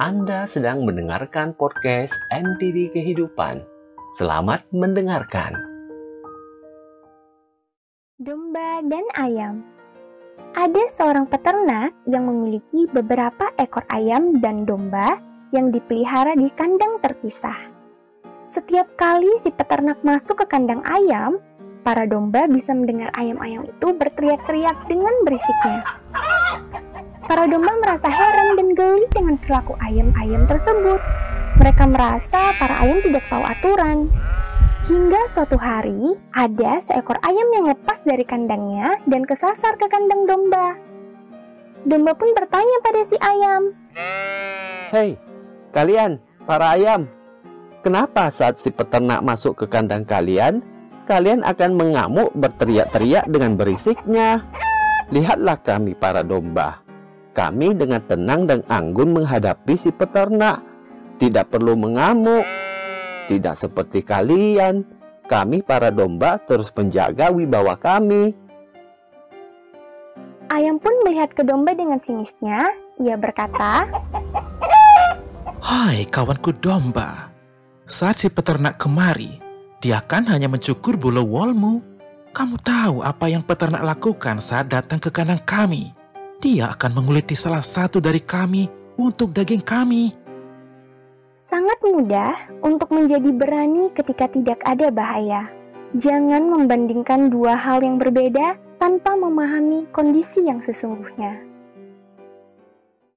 Anda sedang mendengarkan podcast NTD Kehidupan. Selamat mendengarkan. Domba dan ayam. Ada seorang peternak yang memiliki beberapa ekor ayam dan domba yang dipelihara di kandang terpisah. Setiap kali si peternak masuk ke kandang ayam, para domba bisa mendengar ayam-ayam itu berteriak-teriak dengan berisiknya. Para domba merasa heran dan geli dengan perilaku ayam-ayam tersebut. Mereka merasa para ayam tidak tahu aturan. Hingga suatu hari, ada seekor ayam yang lepas dari kandangnya dan kesasar ke kandang domba. Domba pun bertanya pada si ayam, Hei, kalian, para ayam. Kenapa saat si peternak masuk ke kandang kalian, kalian akan mengamuk berteriak-teriak dengan berisiknya? Lihatlah kami para domba. Kami dengan tenang dan anggun menghadapi si peternak. Tidak perlu mengamuk. Tidak seperti kalian. Kami para domba terus menjaga wibawa kami. ayam pun melihat ke domba dengan sinisnya. Ia berkata, Hai kawanku domba, saat si peternak kemari, dia kan hanya mencukur bulu wolmu. Kamu tahu apa yang peternak lakukan saat datang ke kandang kami? Dia akan menguliti salah satu dari kami untuk daging kami. Sangat mudah untuk menjadi berani ketika tidak ada bahaya. Jangan membandingkan dua hal yang berbeda tanpa memahami kondisi yang sesungguhnya.